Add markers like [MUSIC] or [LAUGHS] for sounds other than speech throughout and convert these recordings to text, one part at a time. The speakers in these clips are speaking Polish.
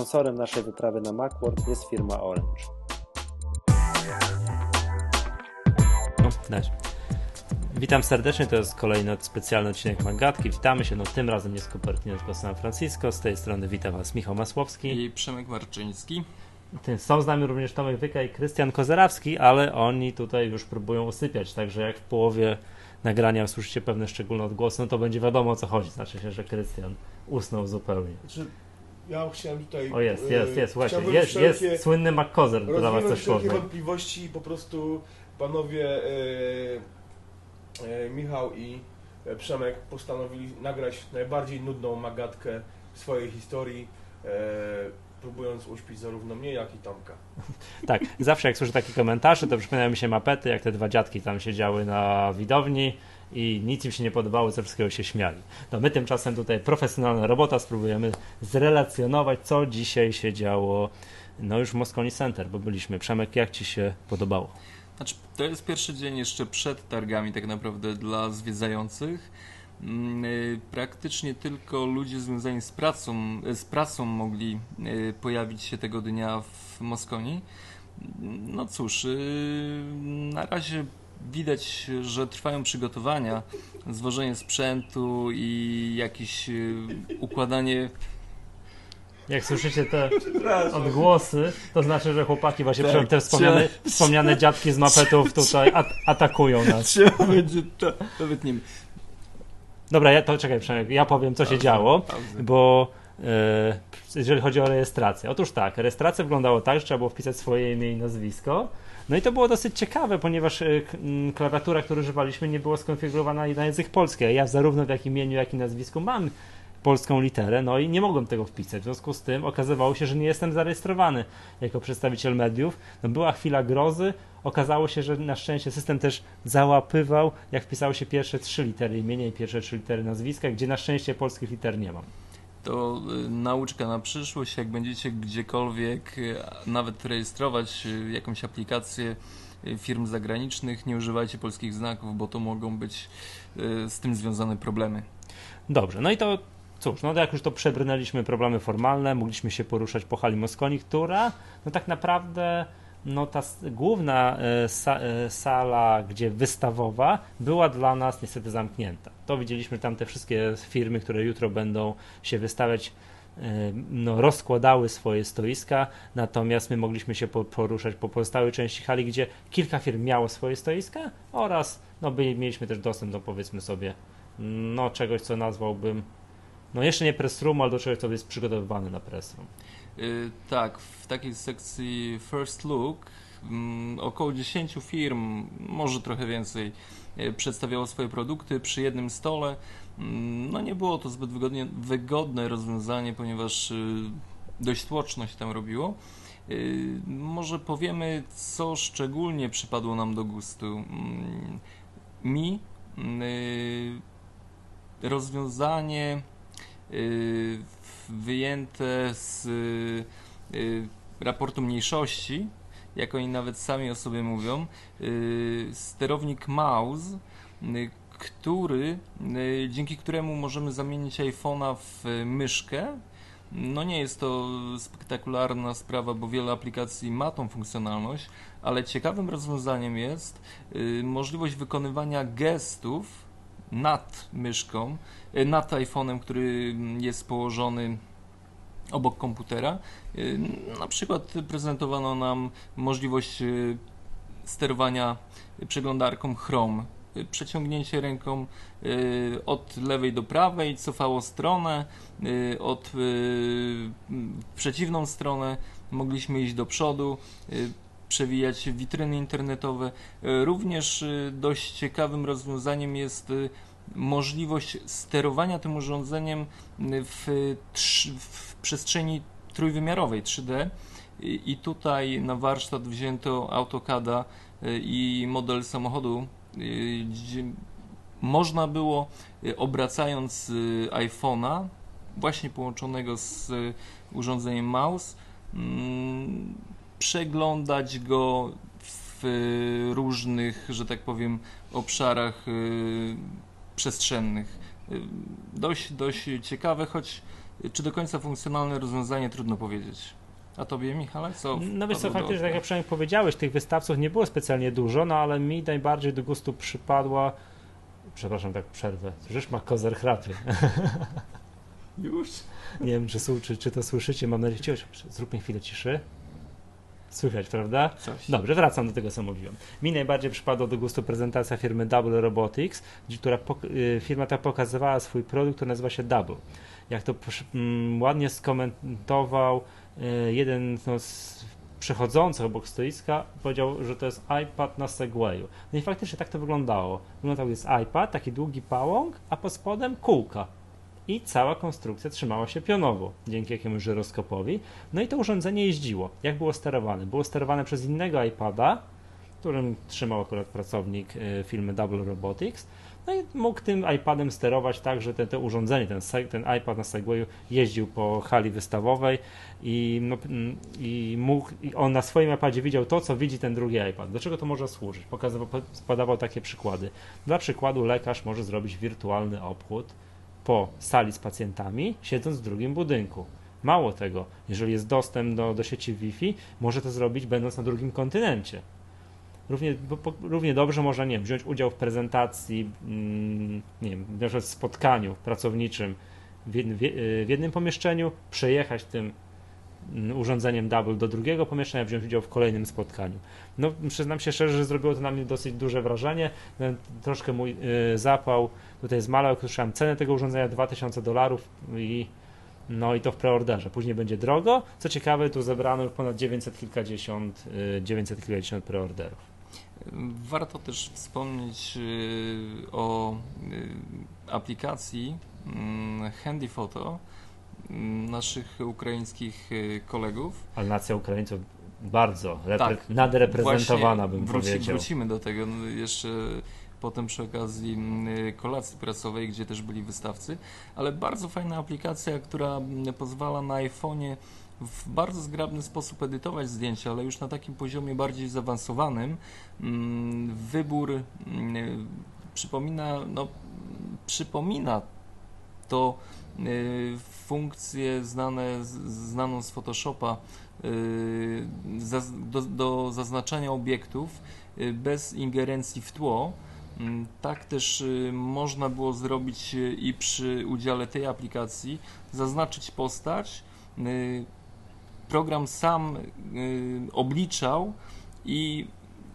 sponsorem naszej wyprawy na Macworld jest firma Orange. No, dać. Witam serdecznie, to jest kolejny specjalny odcinek Magatki. Witamy się, no tym razem nie z Cupertino, tylko z San Francisco. Z tej strony witam Was Michał Masłowski i Przemek Marczyński. Są z nami również Tomek Wyka i Krystian Kozerawski, ale oni tutaj już próbują usypiać, także jak w połowie nagrania usłyszycie pewne szczególne odgłosy, no to będzie wiadomo o co chodzi. Znaczy się, że Krystian usnął zupełnie. Znaczy, ja chciałem tutaj... O jest, jest, jest, słuchajcie, jest, jest słynny McCozer dla Was coś powie. wątpliwości po prostu panowie e, e, Michał i Przemek postanowili nagrać najbardziej nudną magatkę w swojej historii. E, próbując uśpić zarówno mnie, jak i Tomka. [LAUGHS] tak, zawsze jak słyszę takie komentarze, to przypominają mi się mapety, jak te dwa dziadki tam siedziały na widowni i nic im się nie podobało, ze wszystkiego się śmiali. No my tymczasem tutaj profesjonalna robota, spróbujemy zrelacjonować, co dzisiaj się działo no już w Moscone Center, bo byliśmy. Przemek, jak Ci się podobało? Znaczy, to jest pierwszy dzień jeszcze przed targami tak naprawdę dla zwiedzających Mm, y, praktycznie tylko ludzie związani z pracą, z pracą mogli y, pojawić się tego dnia w Moskonii. No cóż, y, na razie widać, że trwają przygotowania, zwożenie sprzętu i jakieś układanie jak słyszycie te odgłosy, to znaczy, że chłopaki właśnie tak, te wspomniane, wspomniane dziadki z mapetów tutaj atakują nas. Trzeba będzie to, to wytniemy. Dobra, ja, to czekaj, Przemek, ja powiem, co się działo, bo e, jeżeli chodzi o rejestrację. Otóż tak, rejestracja wyglądała tak, że trzeba było wpisać swoje imię i nazwisko. No i to było dosyć ciekawe, ponieważ y, klawiatura, którą używaliśmy, nie była skonfigurowana na język polski. Ja zarówno w jak imieniu, jak i nazwisku mam polską literę, no i nie mogłem tego wpisać. W związku z tym okazywało się, że nie jestem zarejestrowany jako przedstawiciel mediów. No była chwila grozy, okazało się, że na szczęście system też załapywał, jak wpisało się pierwsze trzy litery imienia i pierwsze trzy litery nazwiska, gdzie na szczęście polskich liter nie mam. To y, nauczka na przyszłość, jak będziecie gdziekolwiek y, nawet rejestrować y, jakąś aplikację firm zagranicznych, nie używajcie polskich znaków, bo to mogą być z tym związane problemy. Dobrze, no i to cóż, no jak już to przebrnęliśmy problemy formalne, mogliśmy się poruszać po hali Moskoni, która no tak naprawdę no ta główna e, e, sala, gdzie wystawowa, była dla nas niestety zamknięta. To widzieliśmy tam te wszystkie firmy, które jutro będą się wystawiać, e, no, rozkładały swoje stoiska, natomiast my mogliśmy się poruszać po pozostałej części hali, gdzie kilka firm miało swoje stoiska oraz no, by, mieliśmy też dostęp do powiedzmy sobie no, czegoś, co nazwałbym no jeszcze nie press room, ale do czegoś, co jest przygotowywane na press room. Yy, tak, w takiej sekcji First Look yy, około 10 firm, może trochę więcej, yy, przedstawiało swoje produkty przy jednym stole. Mm, no nie było to zbyt wygodnie, wygodne rozwiązanie, ponieważ y, dość tłoczno się tam robiło. Y, może powiemy, co szczególnie przypadło nam do gustu. Mm, mi y, rozwiązanie Y, wyjęte z y, raportu mniejszości, jak oni nawet sami o sobie mówią, y, sterownik mouse, który, dzięki któremu możemy zamienić iPhone'a w myszkę. No nie jest to spektakularna sprawa, bo wiele aplikacji ma tą funkcjonalność, ale ciekawym rozwiązaniem jest możliwość wykonywania gestów nad myszką, e, nad iPhone'em, który jest położony obok komputera. E, na przykład prezentowano nam możliwość e, sterowania przeglądarką Chrome. Przeciągnięcie ręką od lewej do prawej cofało stronę, od przeciwną stronę mogliśmy iść do przodu przewijać witryny internetowe. E, również e, dość ciekawym rozwiązaniem jest e, możliwość sterowania tym urządzeniem w, w przestrzeni trójwymiarowej 3D. I tutaj na warsztat wzięto AutoCADa i model samochodu, można było obracając iPhone'a, właśnie połączonego z urządzeniem mouse, mm, przeglądać go w różnych, że tak powiem, obszarach y, przestrzennych. Y, dość, dość ciekawe, choć Czy do końca funkcjonalne rozwiązanie, trudno powiedzieć. A tobie, Michale, co? No wiesz co, faktycznie, tak jak przynajmniej powiedziałeś, tych wystawców nie było specjalnie dużo, no ale mi najbardziej do gustu przypadła przepraszam, tak przerwę. Słyszysz, ma kozer chrapie. Już? Nie wiem, czy, czy, czy to słyszycie, mam nadzieję, zróbmy chwilę ciszy. Słychać, prawda? Coś. Dobrze, wracam do tego, co mówiłem. Mi najbardziej przypadła do gustu prezentacja firmy Double Robotics, gdzie- która y, firma ta pokazywała swój produkt, który nazywa się Double. Jak to mm, ładnie skomentował y, jeden no, z przechodzących obok stoiska, powiedział, że to jest iPad na Segwayu. No i faktycznie tak to wyglądało. Wyglądał jest iPad, taki długi pałąk, a pod spodem kółka. I cała konstrukcja trzymała się pionowo dzięki jakiemuś żyroskopowi. No i to urządzenie jeździło. Jak było sterowane? Było sterowane przez innego iPada, którym trzymał akurat pracownik y, firmy Double Robotics. No i mógł tym iPadem sterować tak, że te, te urządzenie, ten, ten iPad na Segwayu jeździł po hali wystawowej i, no, mm, i mógł, i on na swoim iPadzie widział to, co widzi ten drugi iPad. Do czego to może służyć? Pokazywał, podawał takie przykłady. Dla przykładu lekarz może zrobić wirtualny obchód po sali z pacjentami, siedząc w drugim budynku. Mało tego, jeżeli jest dostęp do, do sieci Wi-Fi, może to zrobić będąc na drugim kontynencie. Równie, po, równie dobrze można, nie wiem, wziąć udział w prezentacji, mm, nie wiem, na spotkaniu pracowniczym w, w, w jednym pomieszczeniu, przejechać tym urządzeniem Double do drugiego pomieszczenia, wziąć udział w kolejnym spotkaniu. No, przyznam się szczerze, że zrobiło to na mnie dosyć duże wrażenie. No, Troszkę mój y, zapał tutaj zmalał, jak usłyszałem cenę tego urządzenia 2000 dolarów i no i to w preorderze. Później będzie drogo. Co ciekawe, tu zebrano już ponad 900 kilkadziesiąt, y, 900 kilkadziesiąt preorderów. Warto też wspomnieć y, o y, aplikacji mm, Handy Photo mm, naszych ukraińskich y, kolegów. Ale nacja Ukraińców bardzo Tak, nadreprezentowana, bym wróci, powiedział. Wrócimy do tego no, jeszcze potem przy okazji mm, kolacji prasowej, gdzie też byli wystawcy, ale bardzo fajna aplikacja, która mm, pozwala na iPhone'ie w bardzo zgrabny sposób edytować zdjęcia, ale już na takim poziomie bardziej zaawansowanym. Mm, Wybór mm, przypomina, no, przypomina to y, funkcje znane, znaną z Photoshopa y, do, do zaznaczania obiektów y, bez ingerencji w tło. Tak też można było zrobić i przy udziale tej aplikacji, zaznaczyć postać. Program sam obliczał i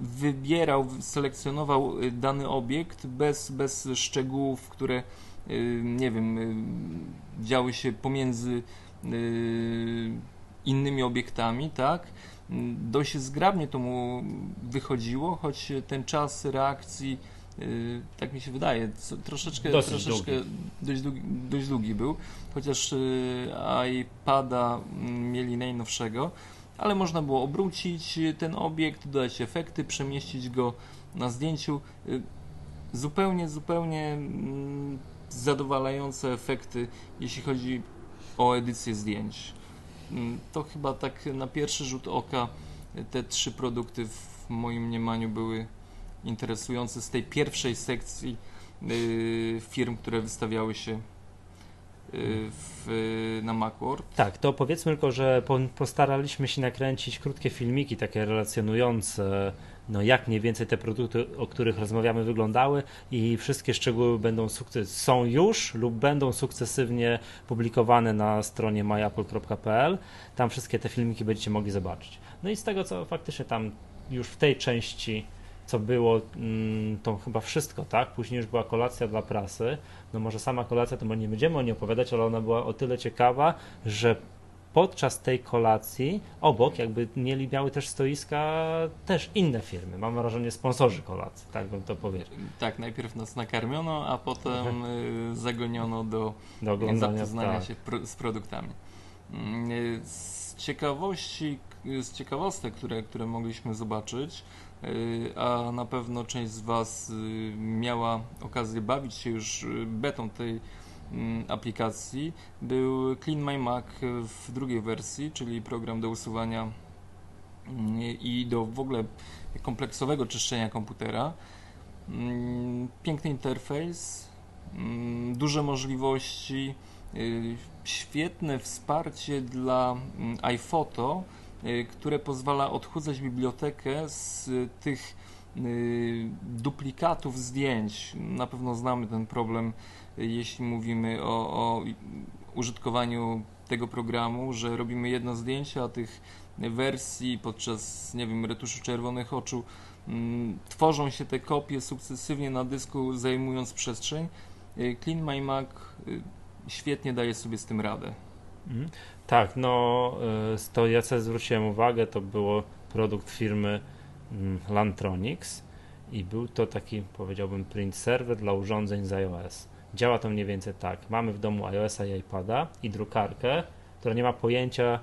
wybierał, selekcjonował dany obiekt bez, bez szczegółów, które nie wiem, y, działy się pomiędzy y, innymi obiektami, tak? Dość zgrabnie to mu wychodziło, choć ten czas reakcji, y, tak mi się wydaje, troszeczkę, Dosyć troszeczkę dość, długi, dość długi był, chociaż y, iPada mm, mieli najnowszego, ale można było obrócić ten obiekt, dodać efekty, przemieścić go na zdjęciu. Y, Zupełnie, zupełnie mm, zadowalające efekty, jeśli chodzi o edycję zdjęć. Mm, To chyba tak na pierwszy rzut oka te trzy produkty w moim mniemaniu były interesujące z tej pierwszej sekcji y, firm, które wystawiały się y, w, na Macworld. Tak, to powiedzmy tylko, że po, postaraliśmy się nakręcić krótkie filmiki, takie relacjonujące, no jak mniej więcej te produkty, o których rozmawiamy, wyglądały i wszystkie szczegóły będą sukces są już lub będą sukcesywnie publikowane na stronie myapple.pl. Tam wszystkie te filmiki będziecie mogli zobaczyć. No i z tego, co faktycznie tam już w tej części co było, mm, to chyba wszystko, tak? Później już była kolacja dla prasy. No może sama kolacja, to może nie będziemy o niej opowiadać, ale ona była o tyle ciekawa, że podczas tej kolacji obok jakby mieli, miały też stoiska też inne firmy. Mam wrażenie sponsorzy kolacji, tak bym to powiedział. Tak, najpierw nas nakarmiono, a potem y, zagoniono do Do zapoznania Tak. się pro, z produktami. Mm, y, Z ciekawości, z ciekawostek, które, które mogliśmy zobaczyć, y, a na pewno część z Was y, miała okazję bawić się już y, betą tej aplikacji, był Clean My Mac w drugiej wersji, czyli program do usuwania mm, i do w ogóle kompleksowego czyszczenia komputera. Mm, Piękny interfejs, mm, duże możliwości, y, świetne wsparcie dla mm, iPhoto, y, które pozwala odchudzać bibliotekę z tych duplikatów zdjęć. Na pewno znamy ten problem, jeśli mówimy o, o użytkowaniu tego programu, że robimy jedno zdjęcie, a tych wersji podczas, nie wiem, retuszu czerwonych oczu mm, tworzą się te kopie sukcesywnie na dysku, zajmując przestrzeń. Clean My Mac świetnie daje sobie z tym radę. Mhm. Tak, no y, to ja sobie zwróciłem uwagę, to było produkt firmy Lantronics i był to taki, powiedziałbym, print server dla urządzeń z iOS. Działa to mniej więcej tak. Mamy w domu iOS-a i iPada i drukarkę, która nie ma pojęcia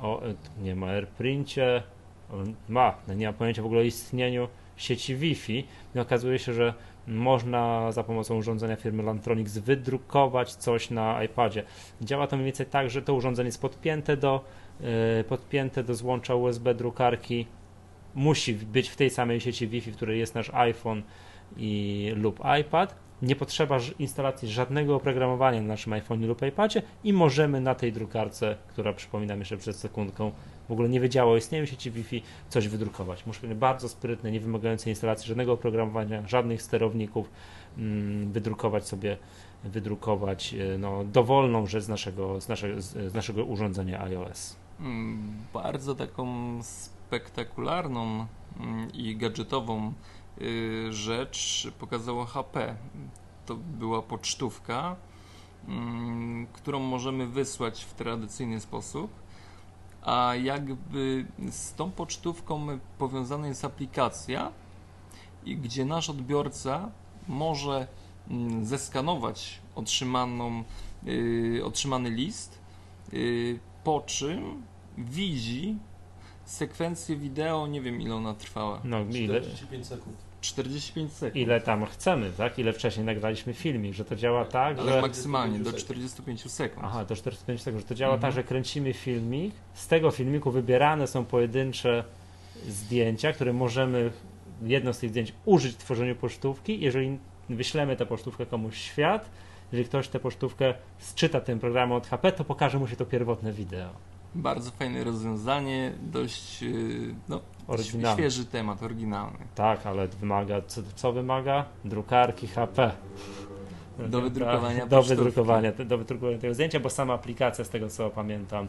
o, y, nie ma AirPrincie, ma, no nie ma pojęcia w ogóle o istnieniu sieci Wi-Fi. I okazuje się, że można za pomocą urządzenia firmy Lantronics wydrukować coś na iPadzie. Działa to mniej więcej tak, że to urządzenie jest podpięte do, yy, podpięte do złącza USB drukarki. Musi być w tej samej sieci Wi-Fi, w której jest nasz iPhone i, lub iPad. Nie potrzeba instalacji żadnego oprogramowania na naszym iPhone lub iPadzie i możemy na tej drukarce, która przypominam jeszcze przed sekundką, w ogóle nie wiedziało o istnieniu sieci Wi-Fi, coś wydrukować. Muszę być bardzo sprytne, nie wymagające instalacji żadnego oprogramowania, żadnych sterowników, mm, wydrukować sobie, wydrukować e, no, dowolną rzecz z naszego, z naszego, z naszego urządzenia iOS. Mm, bardzo taką spektakularną mm, i gadżetową y, rzecz pokazało HP. To była pocztówka, którą możemy wysłać w tradycyjny sposób a jakby z tą pocztówką powiązana jest aplikacja, gdzie nasz odbiorca może mm, zeskanować otrzymaną, yy, otrzymany list, yy, po czym widzi sekwencję wideo, nie wiem ile ona trwała. No, ile? 45 sekund. 45 sekund. Ile tam chcemy, tak? Ile wcześniej nagraliśmy filmik, że to działa tak, Ale że... maksymalnie, do 45 sekund. Aha, do 45 sekund, że to działa mhm. tak, że kręcimy filmik, z tego filmiku wybierane są pojedyncze zdjęcia, które możemy, jedno z tych zdjęć użyć w tworzeniu pocztówki, jeżeli wyślemy tę pocztówkę komuś w świat, jeżeli ktoś tę pocztówkę sczyta tym programem od HP, to pokaże mu się to pierwotne wideo. Bardzo fajne rozwiązanie, dość y, no, oryginalny. świeży temat, oryginalny. Tak, ale wymaga, co, co wymaga? Drukarki HP. Do wydrukowania do wydrukowania, do wydrukowania tego zdjęcia, bo sama aplikacja z tego co pamiętam,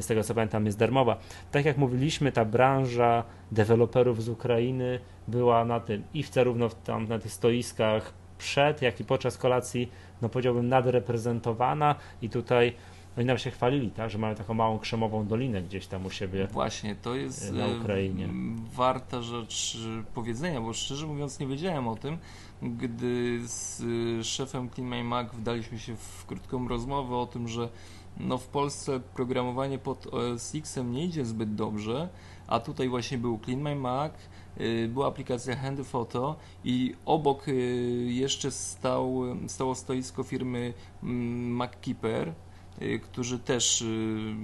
z tego co pamiętam jest darmowa. Tak jak mówiliśmy, ta branża deweloperów z Ukrainy była na tym i w zarówno w, tam na tych stoiskach przed, jak i podczas kolacji, no powiedziałbym nadreprezentowana i tutaj oni nam się chwalili, tak, że mają taką małą krzemową dolinę gdzieś tam u siebie. Właśnie, to jest na Ukrainie. warta rzecz powiedzenia, bo szczerze mówiąc nie wiedziałem o tym, gdy z szefem Clean My Mac wdaliśmy się w krótką rozmowę o tym, że no w Polsce programowanie pod OS X-em nie idzie zbyt dobrze, a tutaj właśnie był Clean My Mac, y, była aplikacja Handy Photo i obok jeszcze stał, stało stoisko firmy mm, MacKeeper, którzy też y,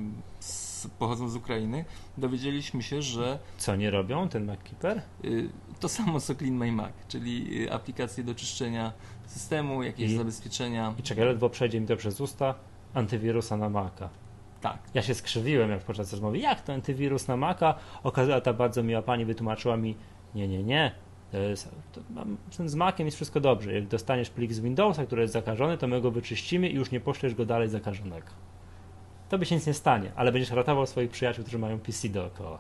pochodzą z Ukrainy, dowiedzieliśmy się, że... Co nie robią ten MacKeeper? Y, to samo co Clean My Mac, czyli aplikacje do czyszczenia systemu, jakieś I, zabezpieczenia. I czekaj, ledwo przejdzie mi to przez usta, antywirusa na Maca. Tak. Ja się skrzywiłem jak podczas rozmowy, jak to antywirus na Maca? Okazała ta bardzo miła pani wytłumaczyła mi, nie, nie, nie, z Maciem jest wszystko dobrze. Jak dostaniesz plik z Windowsa, który jest zakażony, to my go wyczyścimy i już nie poszczesz go dalej zakażonego. To by się nic nie stanie, ale będziesz ratował swoich przyjaciół, którzy mają PC dookoła.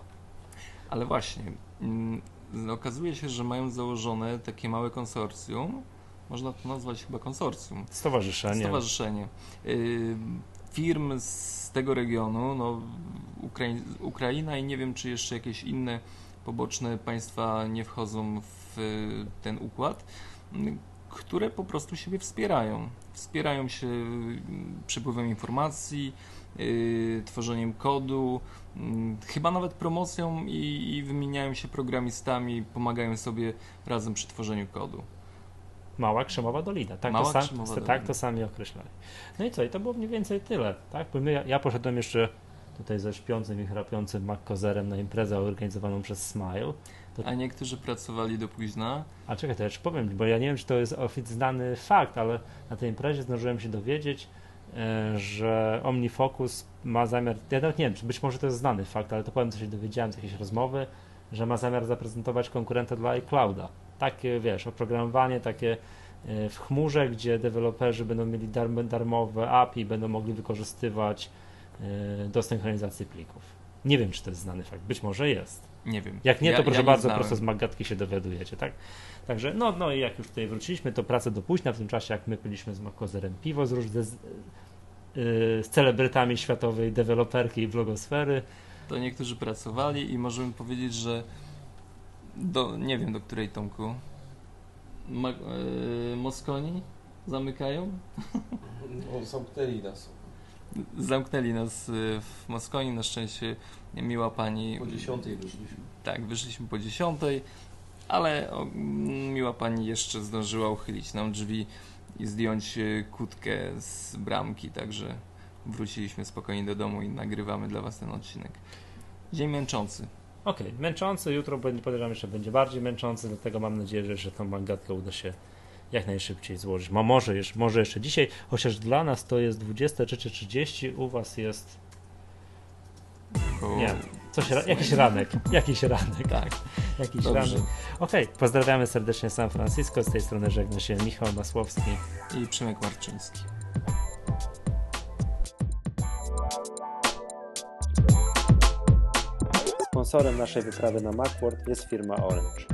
Ale właśnie, mm, okazuje się, że mają założone takie małe konsorcjum, można to nazwać chyba konsorcjum. Stowarzyszenie. Stowarzyszenie. Y, firm z tego regionu, no, Ukraina i nie wiem, czy jeszcze jakieś inne poboczne państwa nie wchodzą w ten układ, które po prostu siebie wspierają. Wspierają się przepływem informacji, yy, tworzeniem kodu, yy, chyba nawet promocją i, i wymieniają się programistami, pomagają sobie razem przy tworzeniu kodu. Mała krzemowa dolina. Tak, Mała to, sam, to, tak to sami określali. No i co? I to było mniej więcej tyle. Tak? Bo my, ja, ja poszedłem jeszcze tutaj ze śpiącym i chrapiącym MacCozerem na imprezę organizowaną przez Smile. To... A niektórzy pracowali do późna. A czekaj, to jeszcze powiem, bo ja nie wiem, czy to jest znany fakt, ale na tej imprezie zdążyłem się dowiedzieć, e, że OmniFocus ma zamiar, ja nawet nie wiem, czy być może to jest znany fakt, ale to powiem, co się dowiedziałem z jakiejś rozmowy, że ma zamiar zaprezentować konkurenta dla iClouda. Takie, wiesz, oprogramowanie takie e, w chmurze, gdzie deweloperzy będą mieli darmowe API, będą mogli wykorzystywać do synchronizacji plików. Nie wiem, czy to jest znany fakt, być może jest. Nie wiem. Jak nie, to ja, proszę ja bardzo, prosto z Magatki się dowiadujecie, tak? Także, no, no i jak już tutaj wróciliśmy, to pracę do późna, w tym czasie jak my piliśmy z Makozerem piwo z, z, z, z celebrytami światowej deweloperki i blogosfery. To niektórzy pracowali i możemy powiedzieć, że do, nie wiem do której Tomku, Ma, yy, Moskoni zamykają? [LAUGHS] No, zamknęli nas. Zamknęli nas e, w Moskoni, na szczęście miła pani... Po dziesiątej wyszliśmy. Tak, wyszliśmy po dziesiątej, ale o, miła pani jeszcze zdążyła uchylić nam drzwi i zdjąć e, kutkę z bramki, także wróciliśmy spokojnie do domu i nagrywamy dla Was ten odcinek. Dzień męczący. Okej, okay, męczący, jutro podejrzewam jeszcze będzie bardziej męczący, dlatego mam nadzieję, że tą mangatkę uda się jak najszybciej złożyć. Ma może, jeszcze, może jeszcze dzisiaj, chociaż dla nas to jest 23.30, u Was jest nie, coś, jakiś ranek, jakiś ranek. Tak. Jakiś Dobrze. ranek. Okej, okay, pozdrawiamy serdecznie San Francisco. Z tej strony żegna się Michał Masłowski i Przemek Marczyński. Sponsorem naszej wyprawy na Macworld jest firma Orange.